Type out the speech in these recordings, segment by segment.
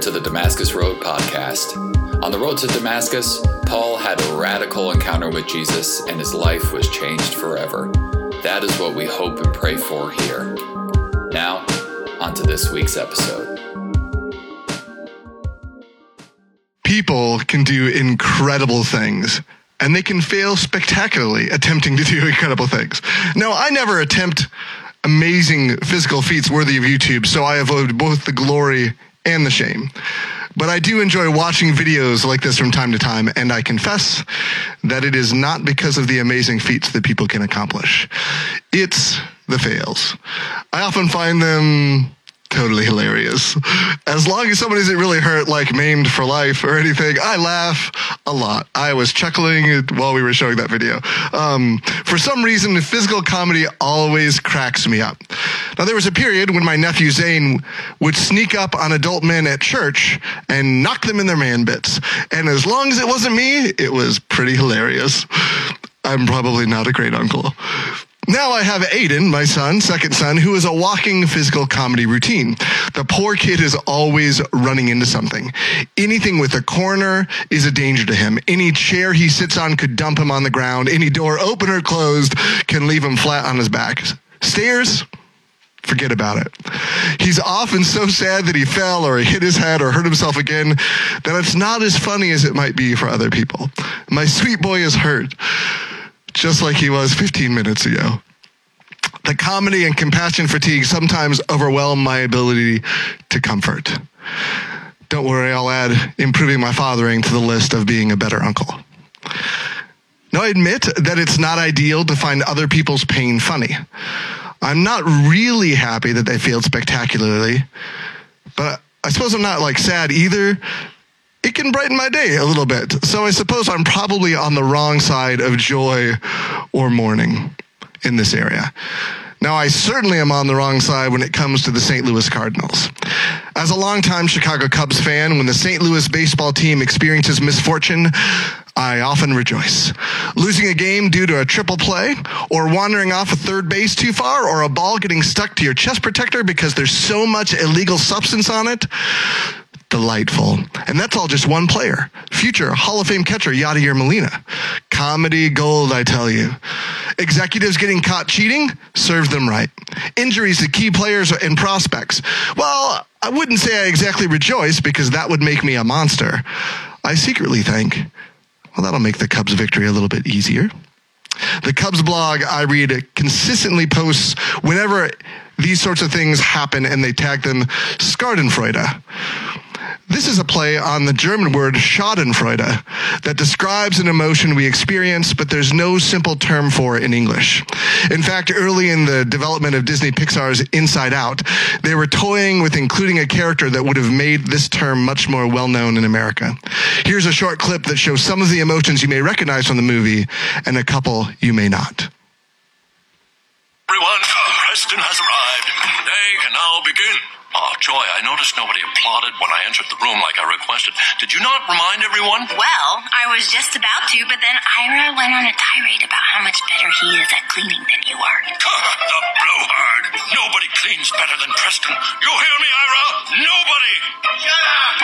To the Damascus Road podcast. On the road to Damascus, Paul had a radical encounter with Jesus and his life was changed forever. That is what we hope and pray for here. Now, on to this week's episode. People can do incredible things and they can fail spectacularly attempting to do incredible things. Now, I never attempt amazing physical feats worthy of YouTube, so I avoid both the glory and the shame. But I do enjoy watching videos like this from time to time, and I confess that it is not because of the amazing feats that people can accomplish. It's the fails. I often find them totally hilarious. As long as somebody isn't really hurt, like maimed for life or anything, I laugh a lot. I was chuckling while we were showing that video. Um, for some reason, physical comedy always cracks me up. Now, there was a period when my nephew Zane would sneak up on adult men at church and knock them in their man bits. And as long as it wasn't me, it was pretty hilarious. I'm probably not a great uncle. Now I have Aiden, my son, second son, who is a walking physical comedy routine. The poor kid is always running into something. Anything with a corner is a danger to him. Any chair he sits on could dump him on the ground. Any door open or closed can leave him flat on his back. Stairs, forget about it. He's often so sad that he fell or he hit his head or hurt himself again that it's not as funny as it might be for other people. My sweet boy is hurt just like he was 15 minutes ago. The comedy and compassion fatigue sometimes overwhelm my ability to comfort. Don't worry, I'll add improving my fathering to the list of being a better uncle. Now, I admit that it's not ideal to find other people's pain funny. I'm not really happy that they failed spectacularly, but I suppose I'm not like sad either it can brighten my day a little bit. So I suppose I'm probably on the wrong side of joy or mourning in this area. Now, I certainly am on the wrong side when it comes to the St. Louis Cardinals. As a longtime Chicago Cubs fan, when the St. Louis baseball team experiences misfortune, I often rejoice. Losing a game due to a triple play, or wandering off a third base too far, or a ball getting stuck to your chest protector because there's so much illegal substance on it delightful. And that's all just one player. Future Hall of Fame catcher Yadier Molina. Comedy gold, I tell you. Executives getting caught cheating, serve them right. Injuries to key players and prospects. Well, I wouldn't say I exactly rejoice because that would make me a monster. I secretly think, well, that'll make the Cubs' victory a little bit easier. The Cubs blog I read consistently posts whenever these sorts of things happen and they tag them Schadenfreude. This is a play on the German word Schadenfreude that describes an emotion we experience, but there's no simple term for it in English. In fact, early in the development of Disney Pixar's Inside Out, they were toying with including a character that would have made this term much more well known in America. Here's a short clip that shows some of the emotions you may recognize from the movie and a couple you may not. Everyone, Preston has arrived. The day can now begin. Oh, Joy, I noticed nobody applauded when I entered the room like I requested. Did you not remind everyone? Well, I was just about to, but then Ira went on a tirade about how much better he is at cleaning than you are. the blowhard. Nobody cleans better than Preston. You hear me, Ira? Nobody. Shut up.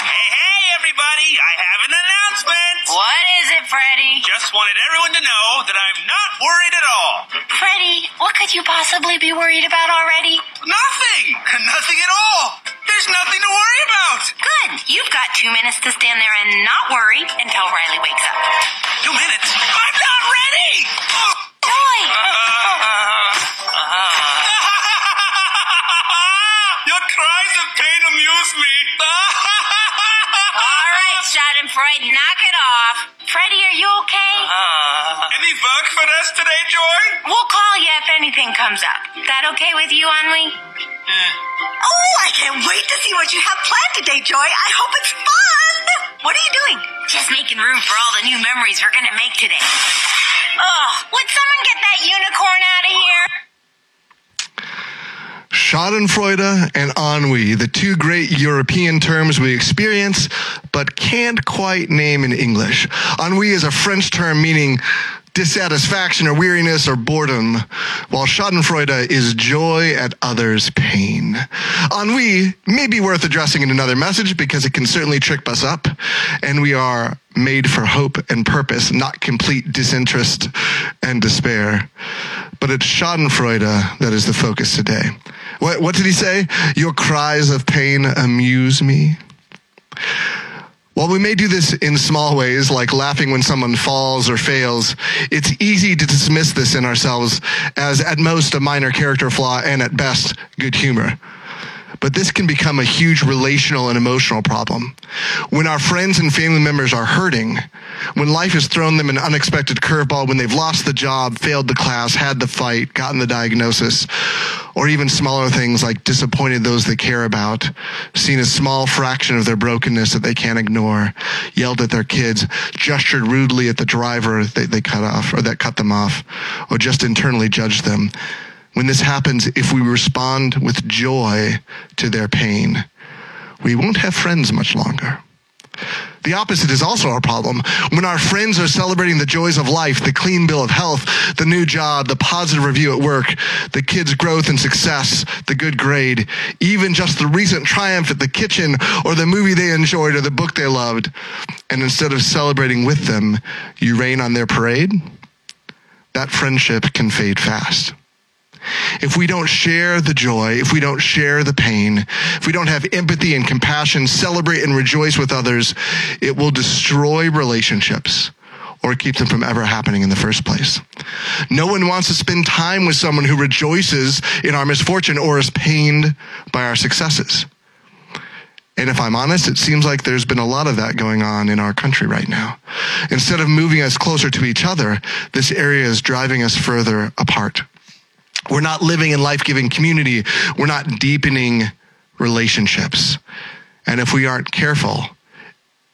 Hey, hey, everybody. I have an announcement. What is it, Freddy? Just wanted everyone to know that I'm not worried at all. Freddy, what could you possibly be worried about already? Nothing. Nothing at all. There's nothing to worry about. Good. You've got two minutes to stand there and not worry until Riley wakes up. Two minutes? I'm not ready. Schadenfreude, knock it off. Freddy, are you okay? Uh-huh. Any work for us today, Joy? We'll call you if anything comes up. That okay with you, Henri? Oh, I can't wait to see what you have planned today, Joy. I hope it's fun. What are you doing? Just making room for all the new memories we're gonna make today. Oh, would someone get that unicorn out of here? Schadenfreude and ennui, the two great European terms we experience but can't quite name in English. Ennui is a French term meaning dissatisfaction or weariness or boredom, while Schadenfreude is joy at others' pain. Ennui may be worth addressing in another message because it can certainly trip us up, and we are made for hope and purpose, not complete disinterest and despair. But it's Schadenfreude that is the focus today. What, what did he say? Your cries of pain amuse me. While we may do this in small ways, like laughing when someone falls or fails, it's easy to dismiss this in ourselves as at most a minor character flaw and at best good humor but this can become a huge relational and emotional problem. When our friends and family members are hurting, when life has thrown them an unexpected curveball, when they've lost the job, failed the class, had the fight, gotten the diagnosis, or even smaller things like disappointed those they care about, seen a small fraction of their brokenness that they can't ignore, yelled at their kids, gestured rudely at the driver that they cut off or that cut them off, or just internally judged them when this happens, if we respond with joy to their pain, we won't have friends much longer. The opposite is also our problem. When our friends are celebrating the joys of life, the clean bill of health, the new job, the positive review at work, the kids' growth and success, the good grade, even just the recent triumph at the kitchen or the movie they enjoyed or the book they loved, and instead of celebrating with them, you rain on their parade, that friendship can fade fast. If we don't share the joy, if we don't share the pain, if we don't have empathy and compassion, celebrate and rejoice with others, it will destroy relationships or keep them from ever happening in the first place. No one wants to spend time with someone who rejoices in our misfortune or is pained by our successes. And if I'm honest, it seems like there's been a lot of that going on in our country right now. Instead of moving us closer to each other, this area is driving us further apart. We're not living in life giving community. We're not deepening relationships. And if we aren't careful,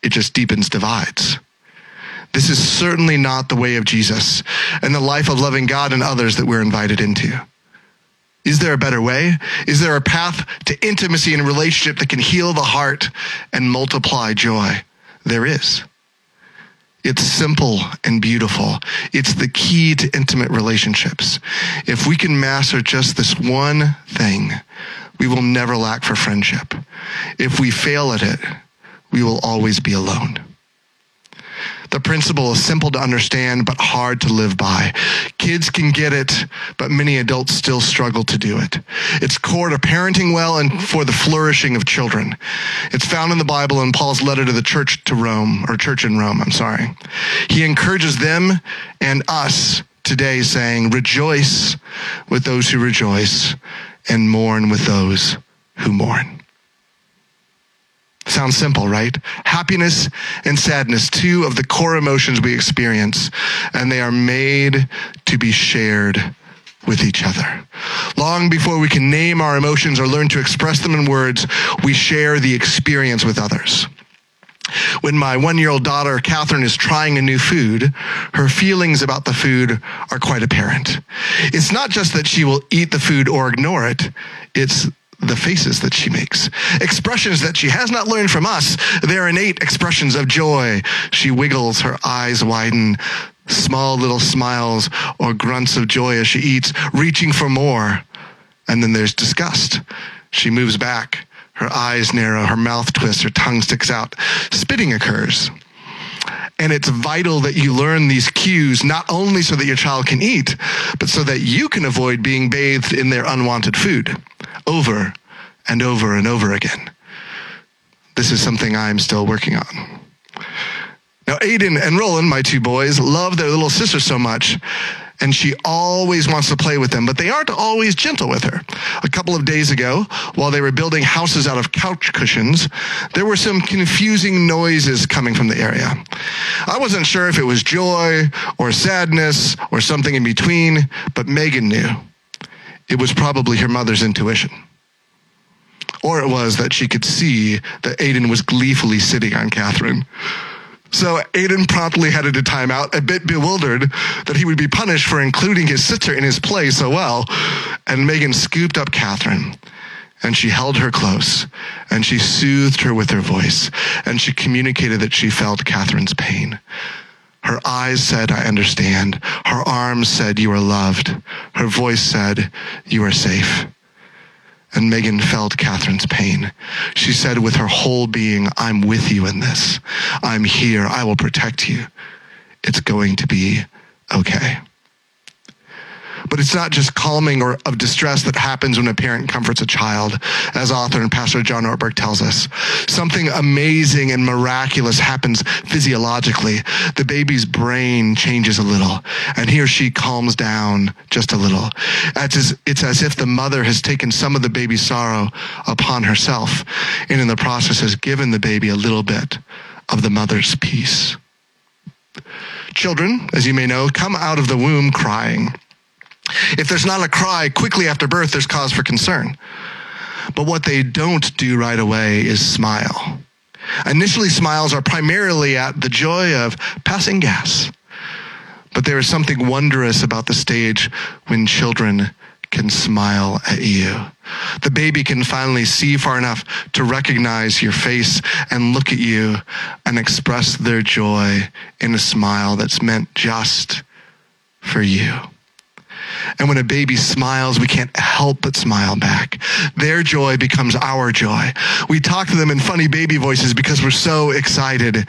it just deepens divides. This is certainly not the way of Jesus and the life of loving God and others that we're invited into. Is there a better way? Is there a path to intimacy and relationship that can heal the heart and multiply joy? There is. It's simple and beautiful. It's the key to intimate relationships. If we can master just this one thing, we will never lack for friendship. If we fail at it, we will always be alone. The principle is simple to understand, but hard to live by. Kids can get it, but many adults still struggle to do it. It's core to parenting well and for the flourishing of children. It's found in the Bible in Paul's letter to the church to Rome, or church in Rome, I'm sorry. He encourages them and us today saying, rejoice with those who rejoice and mourn with those who mourn. Sounds simple, right? Happiness and sadness, two of the core emotions we experience, and they are made to be shared with each other. Long before we can name our emotions or learn to express them in words, we share the experience with others. When my one year old daughter, Catherine, is trying a new food, her feelings about the food are quite apparent. It's not just that she will eat the food or ignore it, it's the faces that she makes. Expressions that she has not learned from us. They're innate expressions of joy. She wiggles, her eyes widen, small little smiles or grunts of joy as she eats, reaching for more. And then there's disgust. She moves back. Her eyes narrow, her mouth twists, her tongue sticks out. Spitting occurs. And it's vital that you learn these cues, not only so that your child can eat, but so that you can avoid being bathed in their unwanted food over and over and over again. This is something I'm still working on. Now, Aiden and Roland, my two boys, love their little sister so much and she always wants to play with them, but they aren't always gentle with her. A couple of days ago, while they were building houses out of couch cushions, there were some confusing noises coming from the area. I wasn't sure if it was joy or sadness or something in between, but Megan knew. It was probably her mother's intuition. Or it was that she could see that Aiden was gleefully sitting on Catherine. So Aiden promptly headed to timeout, a bit bewildered that he would be punished for including his sister in his play so well. And Megan scooped up Catherine and she held her close and she soothed her with her voice and she communicated that she felt Catherine's pain. Her eyes said, I understand. Her arms said, you are loved. Her voice said, you are safe. And Megan felt Catherine's pain. She said with her whole being, I'm with you in this. I'm here. I will protect you. It's going to be okay. But it's not just calming or of distress that happens when a parent comforts a child, as author and pastor John Ortberg tells us. Something amazing and miraculous happens physiologically. The baby's brain changes a little, and he or she calms down just a little. It's as, it's as if the mother has taken some of the baby's sorrow upon herself, and in the process has given the baby a little bit of the mother's peace. Children, as you may know, come out of the womb crying. If there's not a cry quickly after birth, there's cause for concern. But what they don't do right away is smile. Initially, smiles are primarily at the joy of passing gas. But there is something wondrous about the stage when children can smile at you. The baby can finally see far enough to recognize your face and look at you and express their joy in a smile that's meant just for you. And when a baby smiles, we can't help but smile back. Their joy becomes our joy. We talk to them in funny baby voices because we're so excited.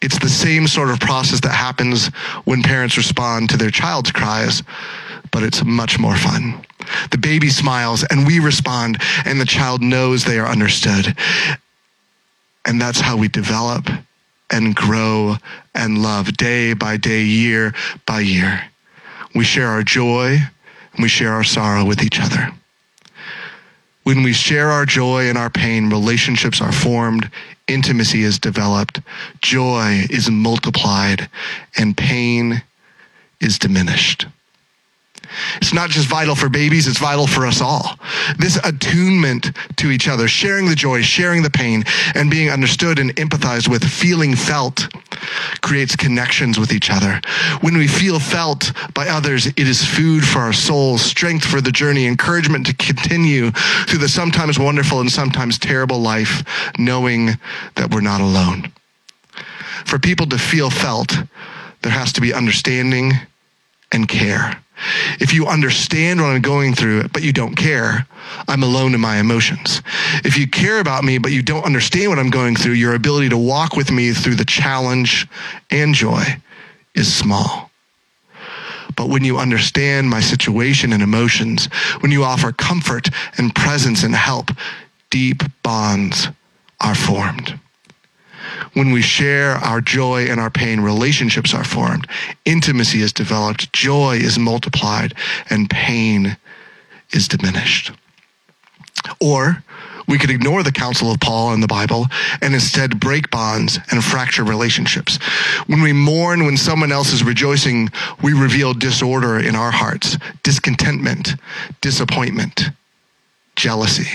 It's the same sort of process that happens when parents respond to their child's cries, but it's much more fun. The baby smiles and we respond, and the child knows they are understood. And that's how we develop and grow and love day by day, year by year. We share our joy and we share our sorrow with each other. When we share our joy and our pain, relationships are formed, intimacy is developed, joy is multiplied, and pain is diminished. It's not just vital for babies, it's vital for us all. This attunement to each other, sharing the joy, sharing the pain, and being understood and empathized with, feeling felt, creates connections with each other. When we feel felt by others, it is food for our souls, strength for the journey, encouragement to continue through the sometimes wonderful and sometimes terrible life, knowing that we're not alone. For people to feel felt, there has to be understanding and care. If you understand what I'm going through, but you don't care, I'm alone in my emotions. If you care about me, but you don't understand what I'm going through, your ability to walk with me through the challenge and joy is small. But when you understand my situation and emotions, when you offer comfort and presence and help, deep bonds are formed. When we share our joy and our pain, relationships are formed. Intimacy is developed. Joy is multiplied and pain is diminished. Or we could ignore the counsel of Paul in the Bible and instead break bonds and fracture relationships. When we mourn when someone else is rejoicing, we reveal disorder in our hearts, discontentment, disappointment, jealousy.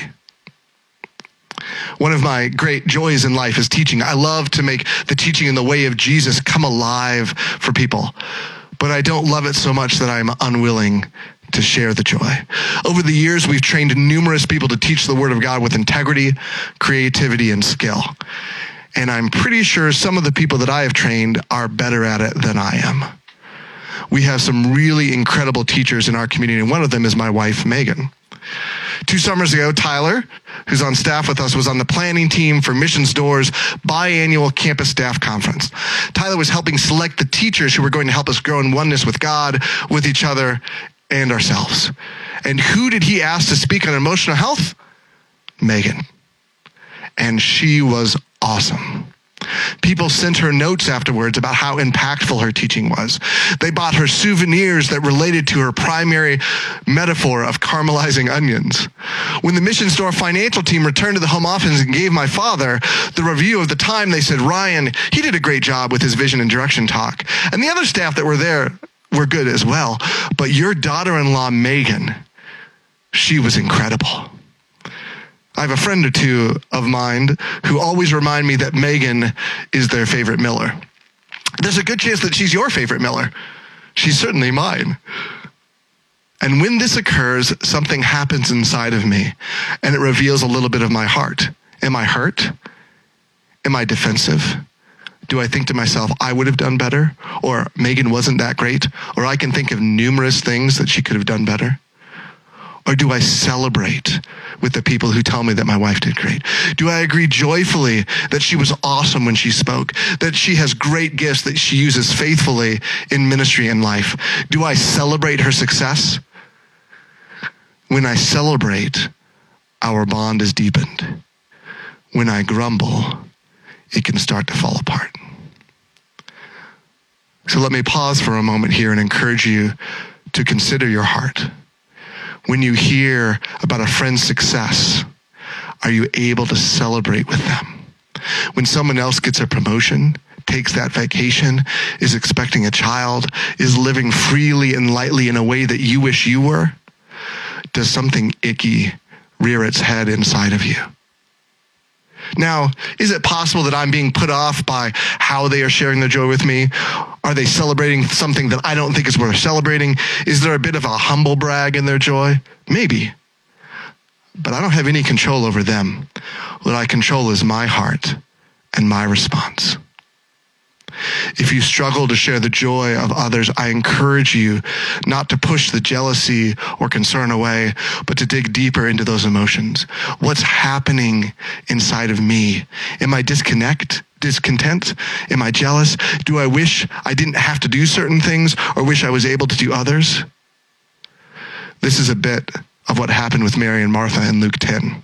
One of my great joys in life is teaching. I love to make the teaching in the way of Jesus come alive for people, but I don't love it so much that I'm unwilling to share the joy. Over the years, we've trained numerous people to teach the Word of God with integrity, creativity, and skill. And I'm pretty sure some of the people that I have trained are better at it than I am. We have some really incredible teachers in our community, and one of them is my wife, Megan. Two summers ago, Tyler, who's on staff with us, was on the planning team for Missions Door's biannual campus staff conference. Tyler was helping select the teachers who were going to help us grow in oneness with God, with each other, and ourselves. And who did he ask to speak on emotional health? Megan. And she was awesome. People sent her notes afterwards about how impactful her teaching was. They bought her souvenirs that related to her primary metaphor of caramelizing onions. When the Missions Door financial team returned to the home office and gave my father the review of the time, they said, Ryan, he did a great job with his vision and direction talk. And the other staff that were there were good as well. But your daughter in law, Megan, she was incredible. I have a friend or two of mine who always remind me that Megan is their favorite Miller. There's a good chance that she's your favorite Miller. She's certainly mine. And when this occurs, something happens inside of me and it reveals a little bit of my heart. Am I hurt? Am I defensive? Do I think to myself, I would have done better? Or Megan wasn't that great? Or I can think of numerous things that she could have done better? Or do I celebrate with the people who tell me that my wife did great? Do I agree joyfully that she was awesome when she spoke, that she has great gifts that she uses faithfully in ministry and life? Do I celebrate her success? When I celebrate, our bond is deepened. When I grumble, it can start to fall apart. So let me pause for a moment here and encourage you to consider your heart. When you hear about a friend's success, are you able to celebrate with them? When someone else gets a promotion, takes that vacation, is expecting a child, is living freely and lightly in a way that you wish you were, does something icky rear its head inside of you? Now, is it possible that I'm being put off by how they are sharing their joy with me? Are they celebrating something that I don't think is worth celebrating? Is there a bit of a humble brag in their joy? Maybe. But I don't have any control over them. What I control is my heart and my response. If you struggle to share the joy of others, I encourage you not to push the jealousy or concern away, but to dig deeper into those emotions. What's happening inside of me? Am I disconnect? Discontent? Am I jealous? Do I wish I didn't have to do certain things or wish I was able to do others? This is a bit of what happened with Mary and Martha in Luke 10.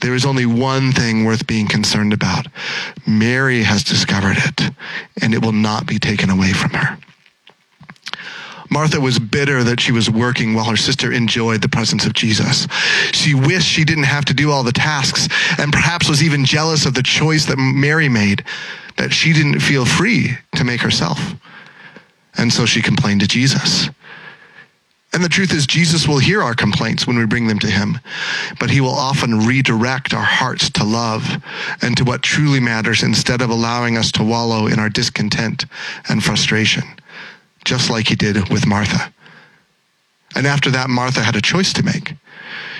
There is only one thing worth being concerned about. Mary has discovered it, and it will not be taken away from her. Martha was bitter that she was working while her sister enjoyed the presence of Jesus. She wished she didn't have to do all the tasks and perhaps was even jealous of the choice that Mary made, that she didn't feel free to make herself. And so she complained to Jesus. And the truth is, Jesus will hear our complaints when we bring them to him, but he will often redirect our hearts to love and to what truly matters instead of allowing us to wallow in our discontent and frustration, just like he did with Martha. And after that, Martha had a choice to make.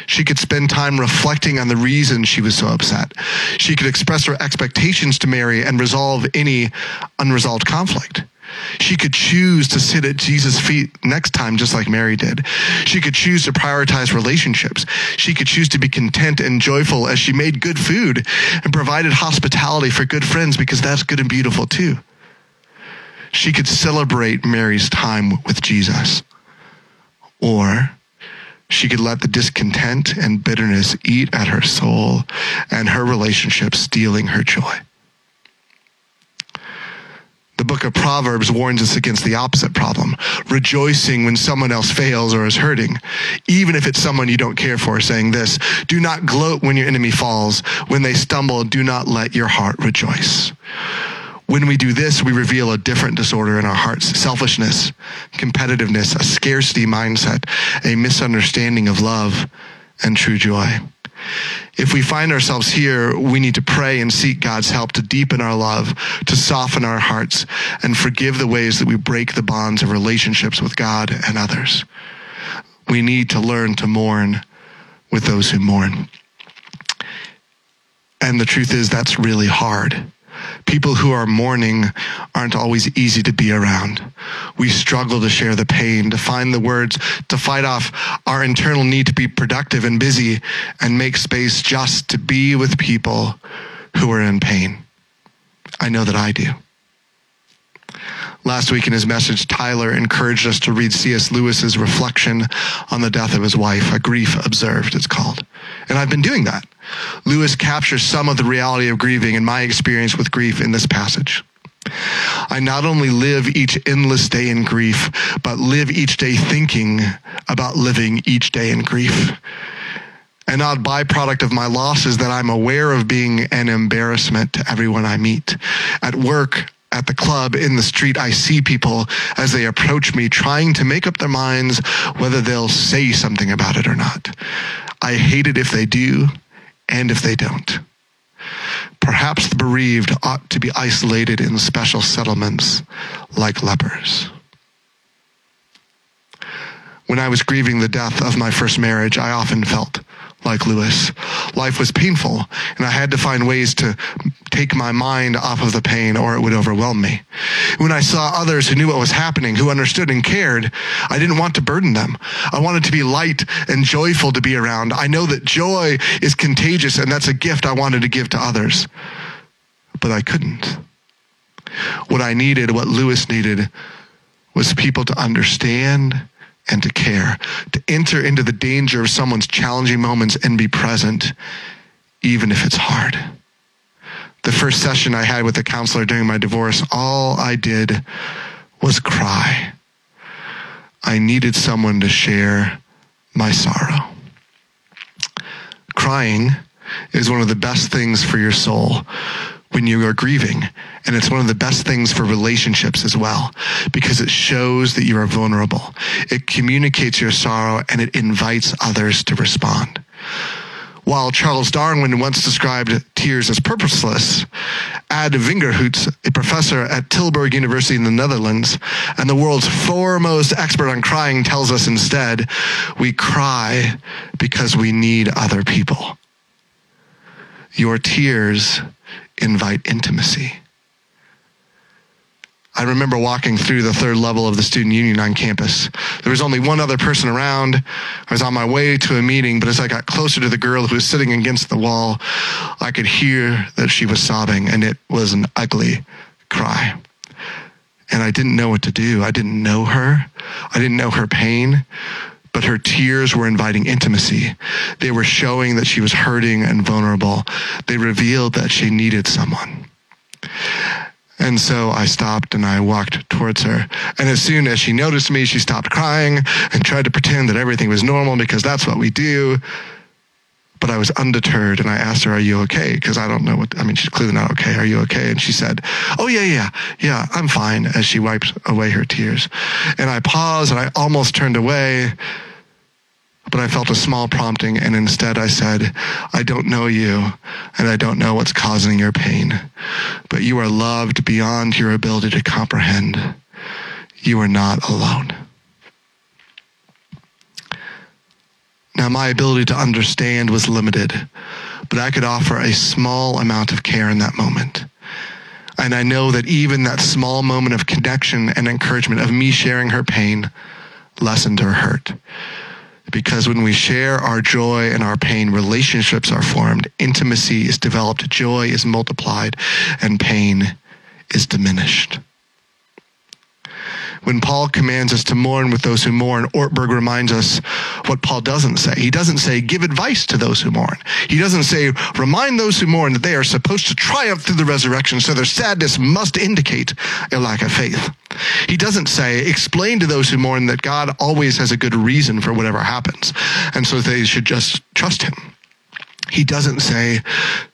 She could spend time reflecting on the reason she was so upset. She could express her expectations to Mary and resolve any unresolved conflict. She could choose to sit at Jesus' feet next time, just like Mary did. She could choose to prioritize relationships. She could choose to be content and joyful as she made good food and provided hospitality for good friends because that's good and beautiful too. She could celebrate Mary's time with Jesus. Or she could let the discontent and bitterness eat at her soul and her relationship stealing her joy. The book of Proverbs warns us against the opposite problem, rejoicing when someone else fails or is hurting, even if it's someone you don't care for, saying this, do not gloat when your enemy falls. When they stumble, do not let your heart rejoice. When we do this, we reveal a different disorder in our hearts selfishness, competitiveness, a scarcity mindset, a misunderstanding of love and true joy. If we find ourselves here, we need to pray and seek God's help to deepen our love, to soften our hearts, and forgive the ways that we break the bonds of relationships with God and others. We need to learn to mourn with those who mourn. And the truth is, that's really hard. People who are mourning aren't always easy to be around. We struggle to share the pain, to find the words, to fight off our internal need to be productive and busy and make space just to be with people who are in pain. I know that I do. Last week in his message, Tyler encouraged us to read C.S. Lewis's reflection on the death of his wife, A Grief Observed, it's called. And I've been doing that. Lewis captures some of the reality of grieving and my experience with grief in this passage. I not only live each endless day in grief, but live each day thinking about living each day in grief. An odd byproduct of my loss is that I'm aware of being an embarrassment to everyone I meet. At work, at the club, in the street, I see people as they approach me trying to make up their minds whether they'll say something about it or not. I hate it if they do and if they don't. Perhaps the bereaved ought to be isolated in special settlements like lepers. When I was grieving the death of my first marriage, I often felt like Lewis. Life was painful, and I had to find ways to take my mind off of the pain or it would overwhelm me. When I saw others who knew what was happening, who understood and cared, I didn't want to burden them. I wanted to be light and joyful to be around. I know that joy is contagious, and that's a gift I wanted to give to others. But I couldn't. What I needed, what Lewis needed, was people to understand and to care, to enter into the danger of someone's challenging moments and be present, even if it's hard. The first session I had with a counselor during my divorce, all I did was cry. I needed someone to share my sorrow. Crying is one of the best things for your soul when you are grieving. And it's one of the best things for relationships as well, because it shows that you are vulnerable. It communicates your sorrow and it invites others to respond. While Charles Darwin once described tears as purposeless, Ad Vingerhoets, a professor at Tilburg University in the Netherlands and the world's foremost expert on crying, tells us instead, we cry because we need other people. Your tears invite intimacy. I remember walking through the third level of the student union on campus. There was only one other person around. I was on my way to a meeting, but as I got closer to the girl who was sitting against the wall, I could hear that she was sobbing, and it was an ugly cry. And I didn't know what to do. I didn't know her. I didn't know her pain, but her tears were inviting intimacy. They were showing that she was hurting and vulnerable. They revealed that she needed someone. And so I stopped and I walked towards her. And as soon as she noticed me, she stopped crying and tried to pretend that everything was normal because that's what we do. But I was undeterred and I asked her, Are you okay? Because I don't know what, I mean, she's clearly not okay. Are you okay? And she said, Oh, yeah, yeah, yeah, I'm fine as she wiped away her tears. And I paused and I almost turned away but I felt a small prompting, and instead I said, I don't know you, and I don't know what's causing your pain, but you are loved beyond your ability to comprehend. You are not alone. Now, my ability to understand was limited, but I could offer a small amount of care in that moment. And I know that even that small moment of connection and encouragement of me sharing her pain lessened her hurt because when we share our joy and our pain, relationships are formed, intimacy is developed, joy is multiplied, and pain is diminished. When Paul commands us to mourn with those who mourn, Ortberg reminds us what Paul doesn't say. He doesn't say, give advice to those who mourn. He doesn't say, remind those who mourn that they are supposed to triumph through the resurrection, so their sadness must indicate a lack of faith. He doesn't say, explain to those who mourn that God always has a good reason for whatever happens, and so they should just trust him. He doesn't say,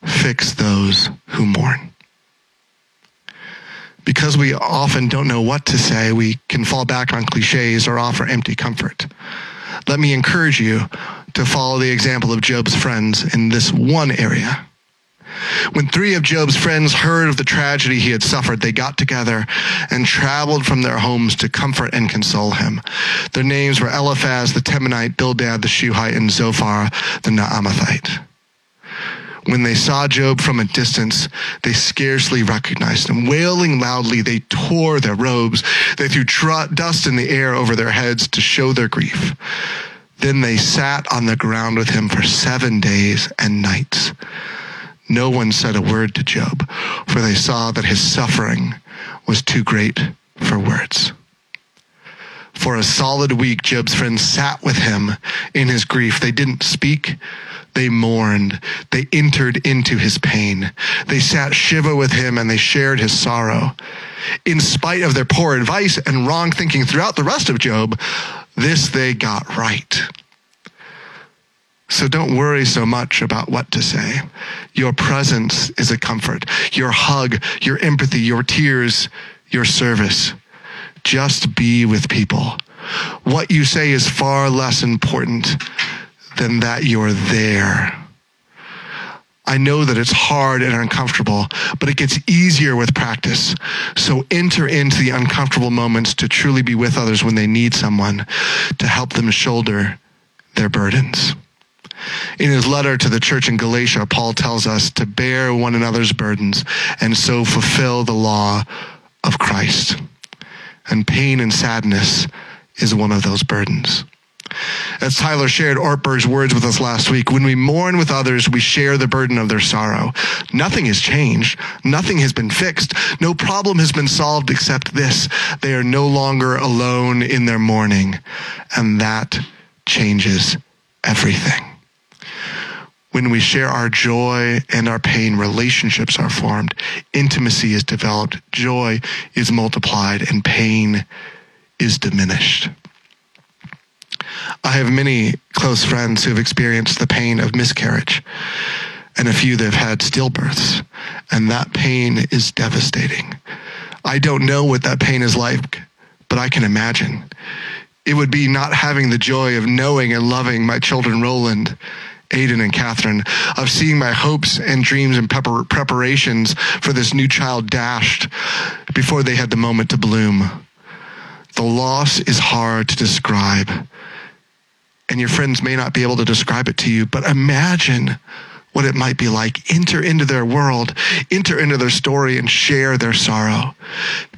fix those who mourn because we often don't know what to say, we can fall back on cliches or offer empty comfort. Let me encourage you to follow the example of Job's friends in this one area. When three of Job's friends heard of the tragedy he had suffered, they got together and traveled from their homes to comfort and console him. Their names were Eliphaz the Temanite, Bildad the Shuhite, and Zophar the Naamathite. When they saw Job from a distance, they scarcely recognized him. Wailing loudly, they tore their robes. They threw tr- dust in the air over their heads to show their grief. Then they sat on the ground with him for seven days and nights. No one said a word to Job, for they saw that his suffering was too great for words. For a solid week, Job's friends sat with him in his grief. They didn't speak. They mourned. They entered into his pain. They sat Shiva with him and they shared his sorrow. In spite of their poor advice and wrong thinking throughout the rest of Job, this they got right. So don't worry so much about what to say. Your presence is a comfort. Your hug, your empathy, your tears, your service. Just be with people. What you say is far less important than that you're there. I know that it's hard and uncomfortable, but it gets easier with practice. So enter into the uncomfortable moments to truly be with others when they need someone to help them shoulder their burdens. In his letter to the church in Galatia, Paul tells us to bear one another's burdens and so fulfill the law of Christ. And pain and sadness is one of those burdens. As Tyler shared Ortberg's words with us last week, when we mourn with others, we share the burden of their sorrow. Nothing has changed. Nothing has been fixed. No problem has been solved except this. They are no longer alone in their mourning. And that changes everything. When we share our joy and our pain, relationships are formed, intimacy is developed, joy is multiplied, and pain is diminished. I have many close friends who have experienced the pain of miscarriage and a few that have had stillbirths, and that pain is devastating. I don't know what that pain is like, but I can imagine. It would be not having the joy of knowing and loving my children, Roland, Aiden and Catherine, of seeing my hopes and dreams and preparations for this new child dashed before they had the moment to bloom. The loss is hard to describe, and your friends may not be able to describe it to you, but imagine what it might be like. Enter into their world, enter into their story, and share their sorrow.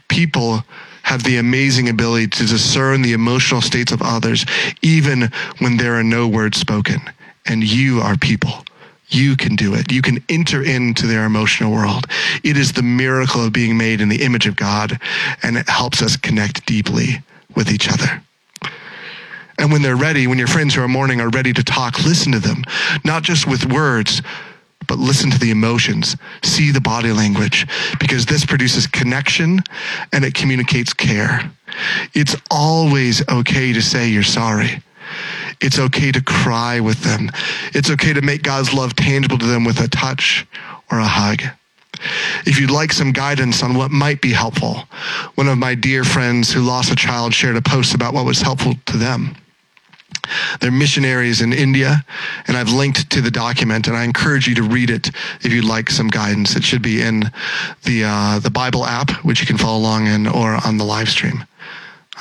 People have the amazing ability to discern the emotional states of others, even when there are no words spoken and you are people. You can do it. You can enter into their emotional world. It is the miracle of being made in the image of God, and it helps us connect deeply with each other. And when they're ready, when your friends who are mourning are ready to talk, listen to them, not just with words, but listen to the emotions, see the body language, because this produces connection and it communicates care. It's always okay to say you're sorry. It's okay to cry with them. It's okay to make God's love tangible to them with a touch or a hug. If you'd like some guidance on what might be helpful, one of my dear friends who lost a child shared a post about what was helpful to them. They're missionaries in India, and I've linked to the document, and I encourage you to read it if you'd like some guidance. It should be in the uh, the Bible app, which you can follow along in, or on the live stream.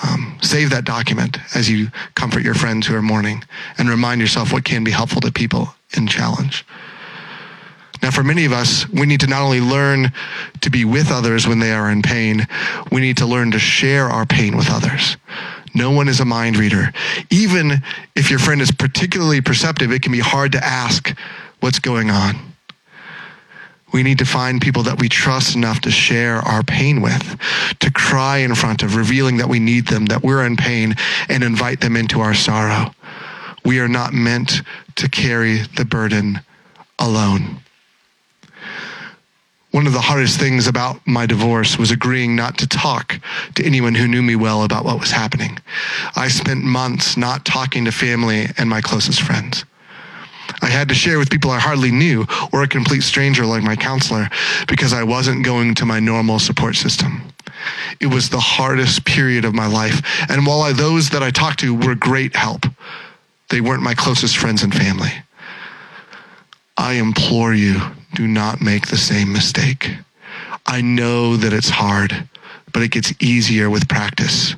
Um, save that document as you comfort your friends who are mourning and remind yourself what can be helpful to people in challenge. Now, for many of us, we need to not only learn to be with others when they are in pain, we need to learn to share our pain with others. No one is a mind reader. Even if your friend is particularly perceptive, it can be hard to ask what's going on. We need to find people that we trust enough to share our pain with, to cry in front of, revealing that we need them, that we're in pain, and invite them into our sorrow. We are not meant to carry the burden alone. One of the hardest things about my divorce was agreeing not to talk to anyone who knew me well about what was happening. I spent months not talking to family and my closest friends. I had to share with people I hardly knew or a complete stranger like my counselor because I wasn't going to my normal support system. It was the hardest period of my life. And while I, those that I talked to were great help, they weren't my closest friends and family. I implore you, do not make the same mistake. I know that it's hard, but it gets easier with practice.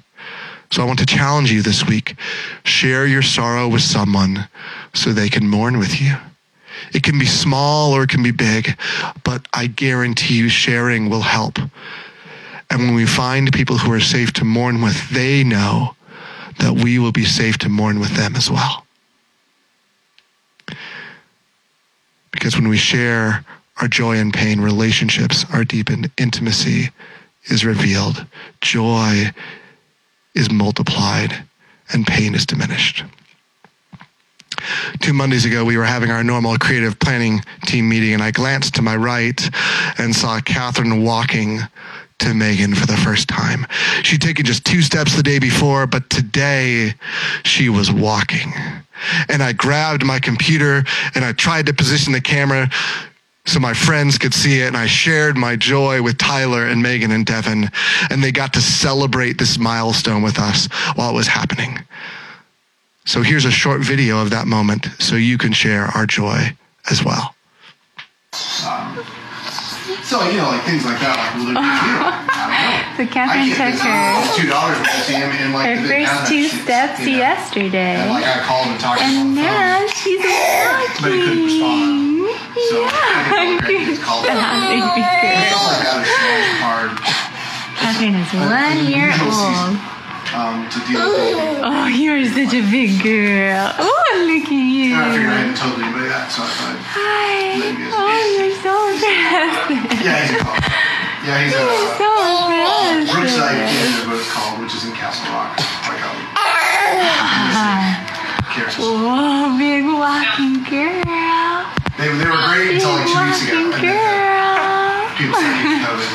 So I want to challenge you this week. Share your sorrow with someone so they can mourn with you. It can be small or it can be big, but I guarantee you sharing will help. And when we find people who are safe to mourn with, they know that we will be safe to mourn with them as well. Because when we share our joy and pain, relationships are deepened, intimacy is revealed, joy is multiplied, and pain is diminished. Two Mondays ago, we were having our normal creative planning team meeting, and I glanced to my right and saw Catherine walking to Megan for the first time. She'd taken just two steps the day before, but today she was walking. and I grabbed my computer and I tried to position the camera so my friends could see it and I shared my joy with Tyler and Megan and Devin and they got to celebrate this milestone with us while it was happening. So here's a short video of that moment so you can share our joy as well. So, you know, like things like that, like know, I So Catherine took her, two dollars when I see him in like her the first two shit, steps you know? yesterday. And like I called and talked And now she's But he couldn't respond. So Yeah. Greg just called him. Baby Stuff girl. like that is so hard Catherine is one year old. Um, to deal with. Oh, you're such a big girl. Oh, look at you. I figured I hadn't told anybody that, so I thought, Hi. Let me just- Oh, you're so impressive. yeah, he's a call. Yeah, he's a You're so impressive. Brookside is what it's called, which is in Castle Rock. Like um, Karen's. Whoa, big walking girl. They, they were great Big until like two weeks ago. walking And then girl. people started getting COVID.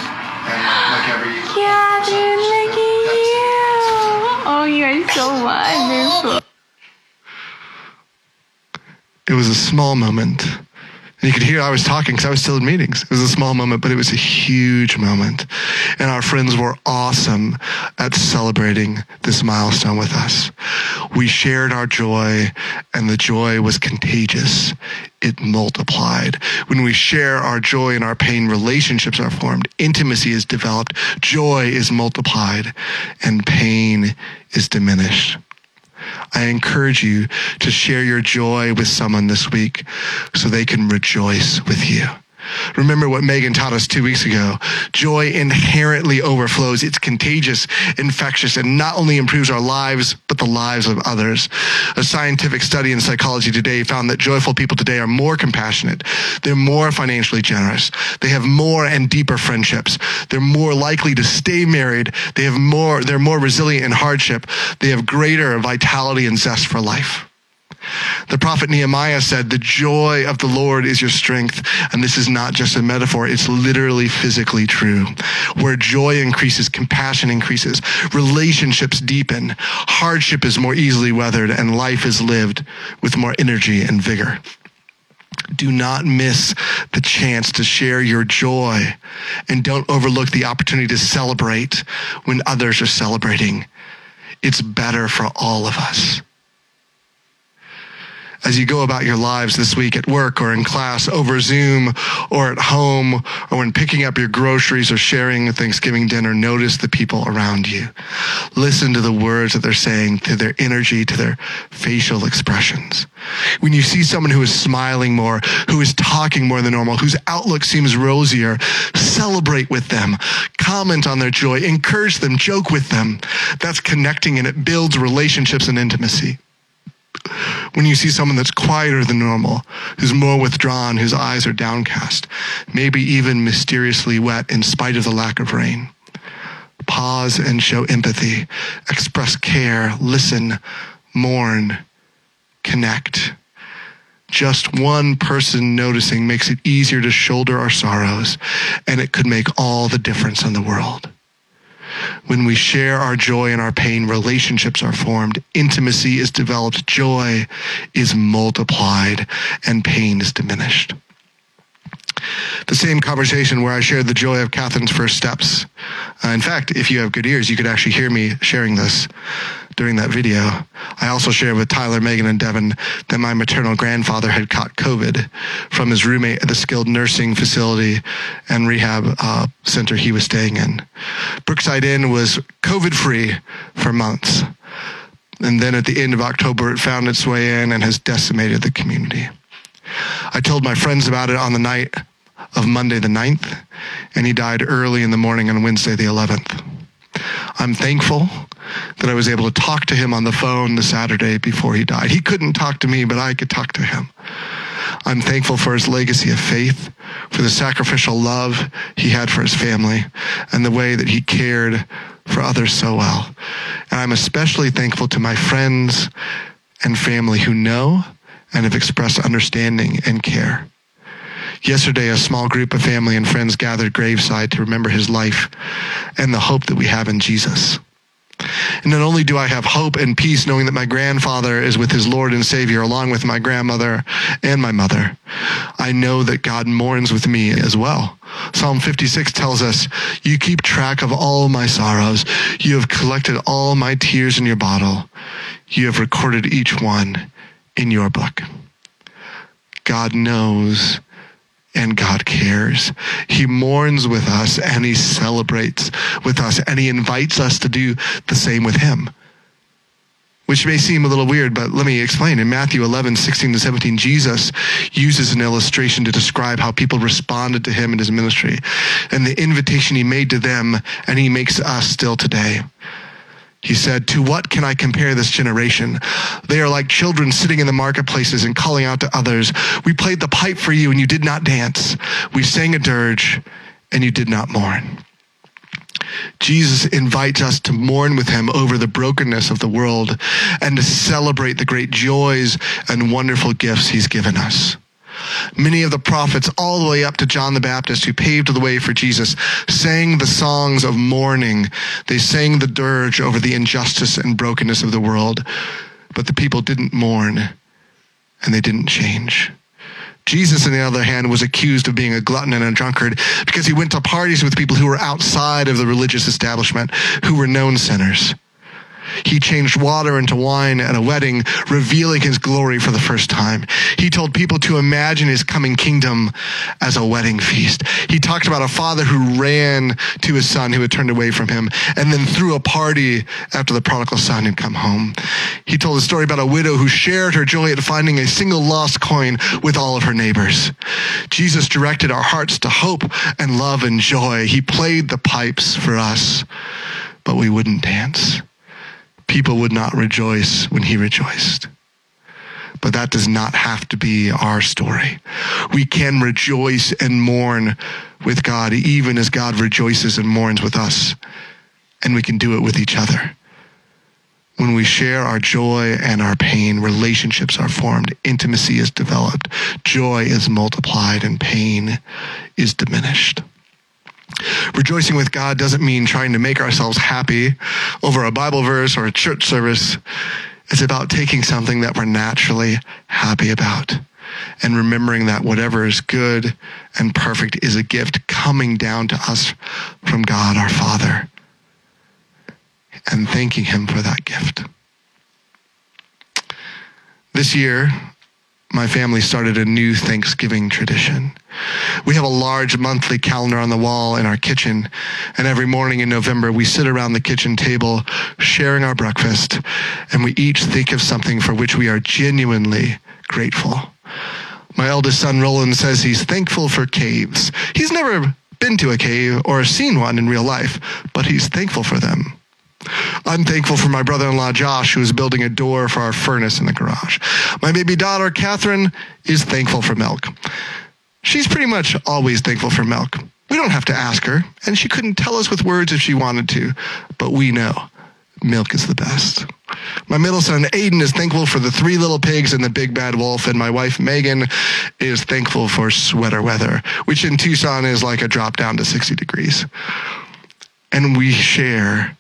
And like every. Catherine, look at you. Oh, you're Oh, so wonderful. It was a small moment. And you could hear I was talking because I was still in meetings. It was a small moment, but it was a huge moment. And our friends were awesome at celebrating this milestone with us. We shared our joy, and the joy was contagious. It multiplied. When we share our joy and our pain, relationships are formed, intimacy is developed, joy is multiplied, and pain is diminished. I encourage you to share your joy with someone this week so they can rejoice with you. Remember what Megan taught us two weeks ago. Joy inherently overflows. It's contagious, infectious, and not only improves our lives, but the lives of others. A scientific study in psychology today found that joyful people today are more compassionate. They're more financially generous. They have more and deeper friendships. They're more likely to stay married. They have more, they're more resilient in hardship. They have greater vitality and zest for life. The prophet Nehemiah said, The joy of the Lord is your strength. And this is not just a metaphor, it's literally physically true. Where joy increases, compassion increases, relationships deepen, hardship is more easily weathered, and life is lived with more energy and vigor. Do not miss the chance to share your joy and don't overlook the opportunity to celebrate when others are celebrating. It's better for all of us as you go about your lives this week at work or in class, over Zoom or at home, or when picking up your groceries or sharing a Thanksgiving dinner, notice the people around you. Listen to the words that they're saying, to their energy, to their facial expressions. When you see someone who is smiling more, who is talking more than normal, whose outlook seems rosier, celebrate with them, comment on their joy, encourage them, joke with them. That's connecting and it builds relationships and intimacy when you see someone that's quieter than normal, who's more withdrawn, whose eyes are downcast, maybe even mysteriously wet in spite of the lack of rain. Pause and show empathy, express care, listen, mourn, connect. Just one person noticing makes it easier to shoulder our sorrows, and it could make all the difference in the world. When we share our joy and our pain, relationships are formed, intimacy is developed, joy is multiplied, and pain is diminished. The same conversation where I shared the joy of Catherine's first steps. Uh, in fact, if you have good ears, you could actually hear me sharing this during that video. I also shared with Tyler, Megan, and Devin that my maternal grandfather had caught COVID from his roommate at the skilled nursing facility and rehab uh, center he was staying in. Brookside Inn was COVID free for months. And then at the end of October, it found its way in and has decimated the community. I told my friends about it on the night of Monday the 9th, and he died early in the morning on Wednesday the 11th. I'm thankful that I was able to talk to him on the phone the Saturday before he died. He couldn't talk to me, but I could talk to him. I'm thankful for his legacy of faith, for the sacrificial love he had for his family, and the way that he cared for others so well. And I'm especially thankful to my friends and family who know and have expressed understanding and care. Yesterday, a small group of family and friends gathered graveside to remember his life and the hope that we have in Jesus. And not only do I have hope and peace knowing that my grandfather is with his Lord and Savior along with my grandmother and my mother, I know that God mourns with me as well. Psalm 56 tells us, You keep track of all my sorrows. You have collected all my tears in your bottle. You have recorded each one in your book. God knows and God cares. He mourns with us and he celebrates with us and he invites us to do the same with him. Which may seem a little weird, but let me explain. In Matthew 11, 16 to 17, Jesus uses an illustration to describe how people responded to him in his ministry and the invitation he made to them and he makes us still today. He said, To what can I compare this generation? They are like children sitting in the marketplaces and calling out to others, We played the pipe for you and you did not dance. We sang a dirge and you did not mourn. Jesus invites us to mourn with him over the brokenness of the world and to celebrate the great joys and wonderful gifts he's given us. Many of the prophets, all the way up to John the Baptist, who paved the way for Jesus, sang the songs of mourning. They sang the dirge over the injustice and brokenness of the world. But the people didn't mourn and they didn't change. Jesus, on the other hand, was accused of being a glutton and a drunkard because he went to parties with people who were outside of the religious establishment, who were known sinners. He changed water into wine at a wedding, revealing his glory for the first time. He told people to imagine his coming kingdom as a wedding feast. He talked about a father who ran to his son who had turned away from him and then threw a party after the prodigal son had come home. He told a story about a widow who shared her joy at finding a single lost coin with all of her neighbors. Jesus directed our hearts to hope and love and joy. He played the pipes for us, but we wouldn't dance people would not rejoice when he rejoiced. But that does not have to be our story. We can rejoice and mourn with God, even as God rejoices and mourns with us. And we can do it with each other. When we share our joy and our pain, relationships are formed, intimacy is developed, joy is multiplied, and pain is diminished. Rejoicing with God doesn't mean trying to make ourselves happy over a Bible verse or a church service. It's about taking something that we're naturally happy about and remembering that whatever is good and perfect is a gift coming down to us from God our Father and thanking Him for that gift. This year, my family started a new Thanksgiving tradition. We have a large monthly calendar on the wall in our kitchen, and every morning in November, we sit around the kitchen table sharing our breakfast, and we each think of something for which we are genuinely grateful. My eldest son, Roland, says he's thankful for caves. He's never been to a cave or seen one in real life, but he's thankful for them. I'm thankful for my brother in law, Josh, who is building a door for our furnace in the garage. My baby daughter, Catherine, is thankful for milk. She's pretty much always thankful for milk. We don't have to ask her, and she couldn't tell us with words if she wanted to, but we know milk is the best. My middle son, Aiden, is thankful for the three little pigs and the big bad wolf, and my wife, Megan, is thankful for sweater weather, which in Tucson is like a drop down to 60 degrees. And we share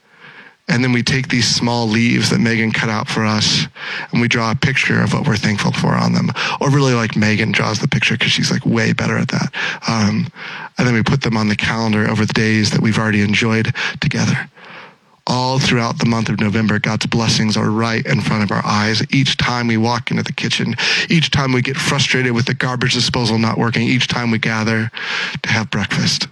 and then we take these small leaves that Megan cut out for us and we draw a picture of what we're thankful for on them. Or really like Megan draws the picture because she's like way better at that. Um, and then we put them on the calendar over the days that we've already enjoyed together. All throughout the month of November, God's blessings are right in front of our eyes. Each time we walk into the kitchen, each time we get frustrated with the garbage disposal not working, each time we gather to have breakfast.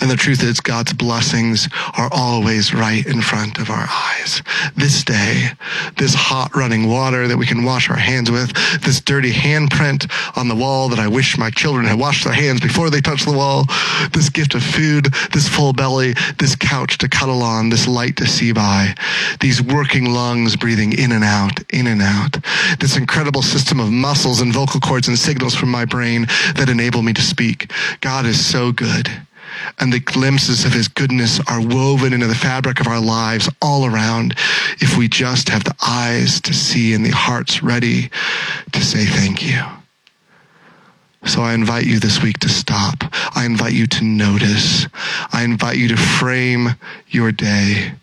And the truth is, God's blessings are always right in front of our eyes. This day, this hot running water that we can wash our hands with, this dirty handprint on the wall that I wish my children had washed their hands before they touched the wall, this gift of food, this full belly, this couch to cuddle on, this light to see by, these working lungs breathing in and out, in and out, this incredible system of muscles and vocal cords and signals from my brain that enable me to speak. God is so good and the glimpses of his goodness are woven into the fabric of our lives all around if we just have the eyes to see and the hearts ready to say thank you. So I invite you this week to stop. I invite you to notice. I invite you to frame your day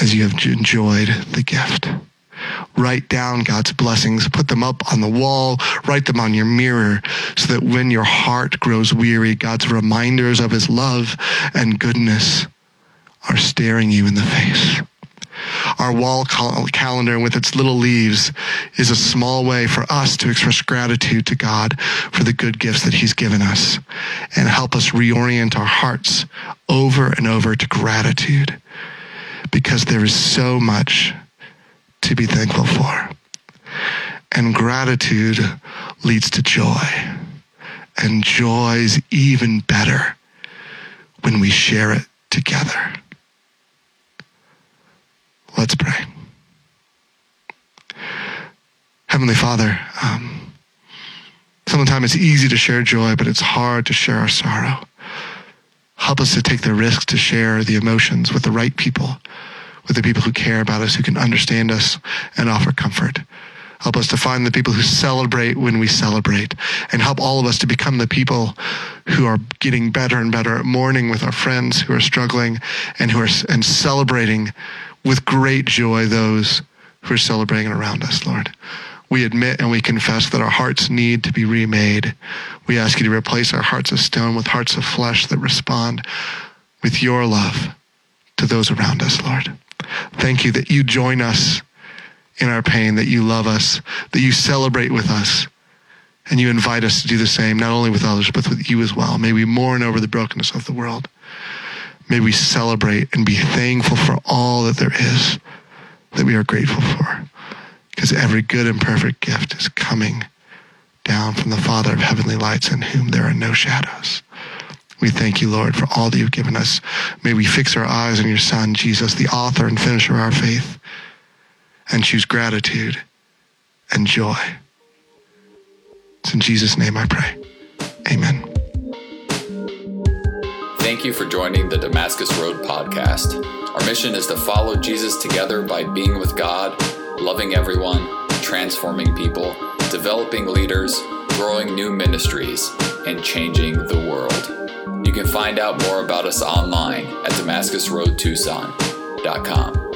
as you have enjoyed the gift. Write down God's blessings, put them up on the wall, write them on your mirror, so that when your heart grows weary, God's reminders of his love and goodness are staring you in the face. Our wall cal- calendar with its little leaves is a small way for us to express gratitude to God for the good gifts that he's given us and help us reorient our hearts over and over to gratitude because there is so much to be thankful for. And gratitude leads to joy. And joy is even better when we share it together. Let's pray. Heavenly Father, um, sometimes it's easy to share joy, but it's hard to share our sorrow. Help us to take the risk to share the emotions with the right people, with the people who care about us, who can understand us and offer comfort. Help us to find the people who celebrate when we celebrate and help all of us to become the people who are getting better and better at mourning with our friends who are struggling and who are and celebrating with great joy those who are celebrating around us, Lord. We admit and we confess that our hearts need to be remade. We ask you to replace our hearts of stone with hearts of flesh that respond with your love to those around us, Lord. Thank you that you join us in our pain, that you love us, that you celebrate with us, and you invite us to do the same, not only with others, but with you as well. May we mourn over the brokenness of the world. May we celebrate and be thankful for all that there is that we are grateful for. Because every good and perfect gift is coming down from the Father of heavenly lights in whom there are no shadows. We thank you, Lord, for all that you've given us. May we fix our eyes on your Son, Jesus, the author and finisher of our faith, and choose gratitude and joy. It's in Jesus' name I pray. Amen. Thank you for joining the Damascus Road podcast. Our mission is to follow Jesus together by being with God, loving everyone, transforming people, developing leaders, growing new ministries, and changing the world. You can find out more about us online at DamascusRoadTucson.com.